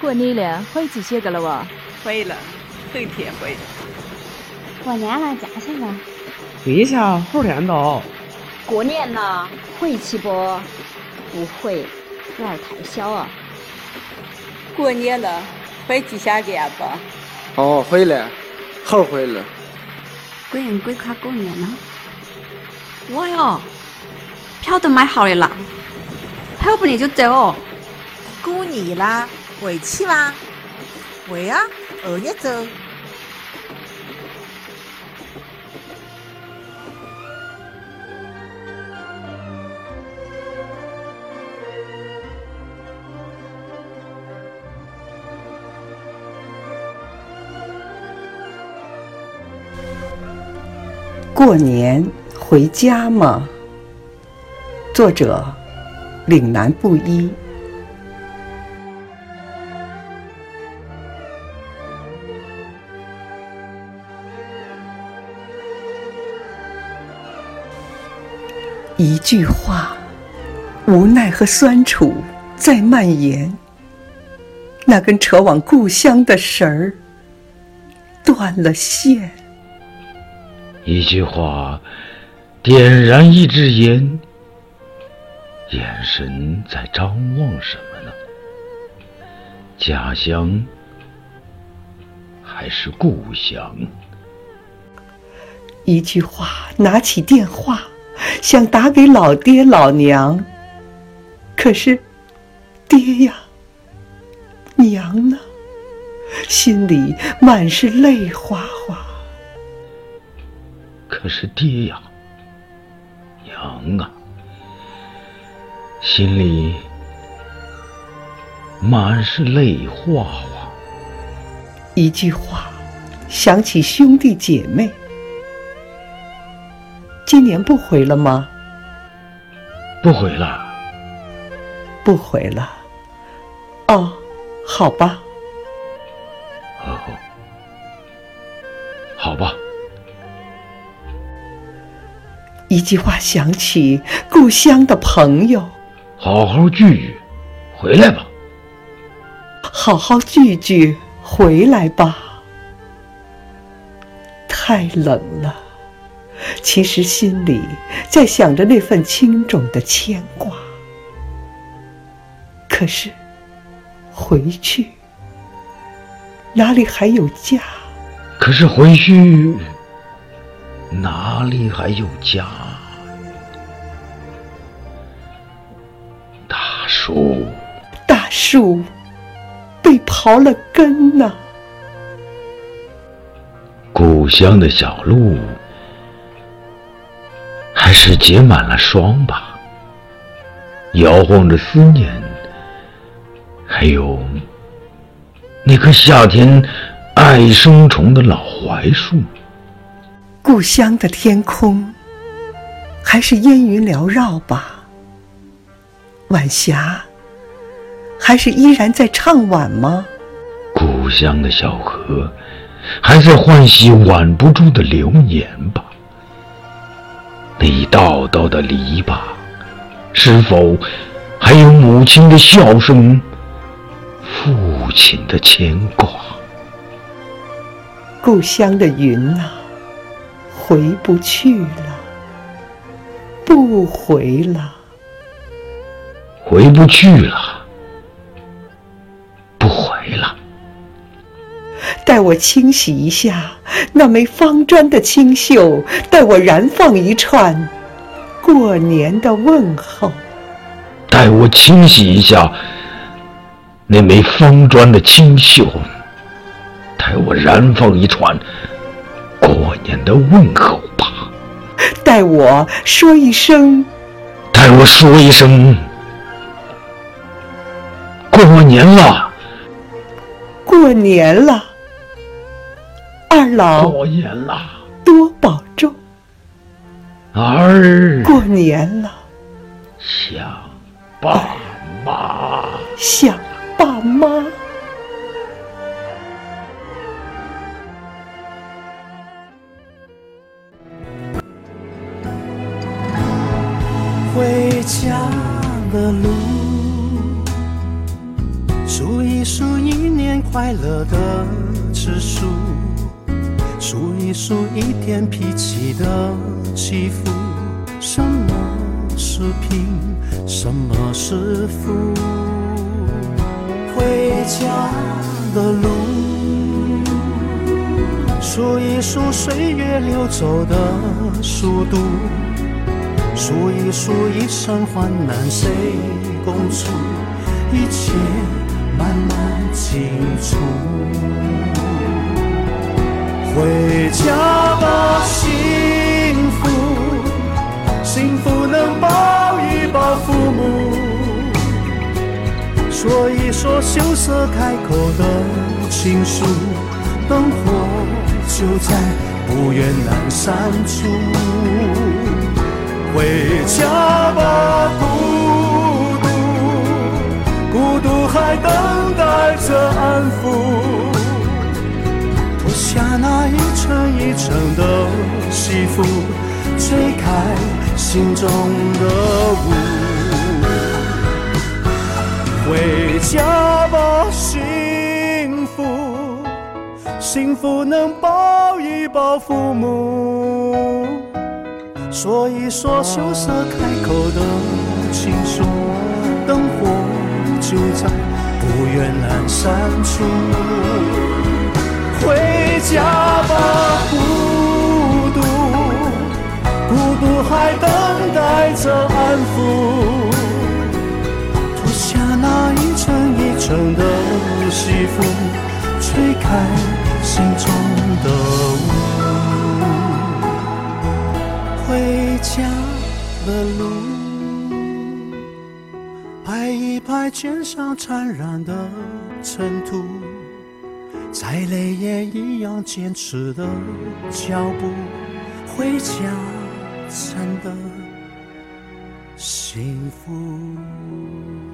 过年了，回去歇个了哇？回了，后天回。过年了，家乡了。回下后天到。过年了，回去不？不回，娃儿太小啊。过年了，回去下店吧。哦，回了，后回了。鬼人鬼卡过年了？我哟，票都买好的了，还有不你就走。过年啦，回去吗？回啊，后一周。过年回家吗？作者：岭南布衣。一句话，无奈和酸楚在蔓延。那根扯往故乡的绳儿断了线。一句话，点燃一支烟。眼神在张望什么呢？家乡还是故乡？一句话，拿起电话，想打给老爹老娘。可是，爹呀，娘呢？心里满是泪哗哗。可是爹呀，娘啊，心里满是泪哗哗。一句话，想起兄弟姐妹。今年不回了吗？不回了。不回了。哦，好吧。哦，好吧。一句话想起故乡的朋友，好好聚聚，回来吧。好好聚聚，回来吧。太冷了，其实心里在想着那份轻重的牵挂。可是回去，哪里还有家？可是回去。哪里还有家？大树，大树被刨了根呐。故乡的小路还是结满了霜吧，摇晃着思念。还有那棵夏天爱生虫的老槐树。故乡的天空，还是烟云缭绕吧。晚霞，还是依然在唱晚吗？故乡的小河，还在唤起挽不住的流年吧。那一道道的篱笆，是否还有母亲的笑声，父亲的牵挂？故乡的云啊！回不去了，不回了，回不去了，待我清洗一下那枚方砖的清秀，待我燃放一串过年的问候。待我清洗一下那枚方砖的清秀，待我燃放一串。过年的问候吧，待我说一声，待我说一声，过年了，过年了，二老，过年了，多保重，儿，过年了，想爸妈，想爸妈。回家的路，数一数一年快乐的指数，数一数一天脾气的起伏。什么是贫，什么是富？回家的路，数一数岁月流走的速度，数一数一生患难谁共处，一切慢慢清楚。回家吧，幸福，幸福能抱一抱父母。说一说羞涩开口的情书，灯火就在不远阑珊处。回家吧，孤独，孤独还等待着安抚。成的西服，吹开心中的雾。回家吧，幸福，幸福能抱一抱父母，说一说羞涩开口的情书，灯火就在不远阑珊处。回家吧，还等待着安抚。脱下那一层一层的西服，吹开心中的雾。回家的路，拍一拍肩上沾染的尘土，再累也一样坚持的脚步。回家真的幸福。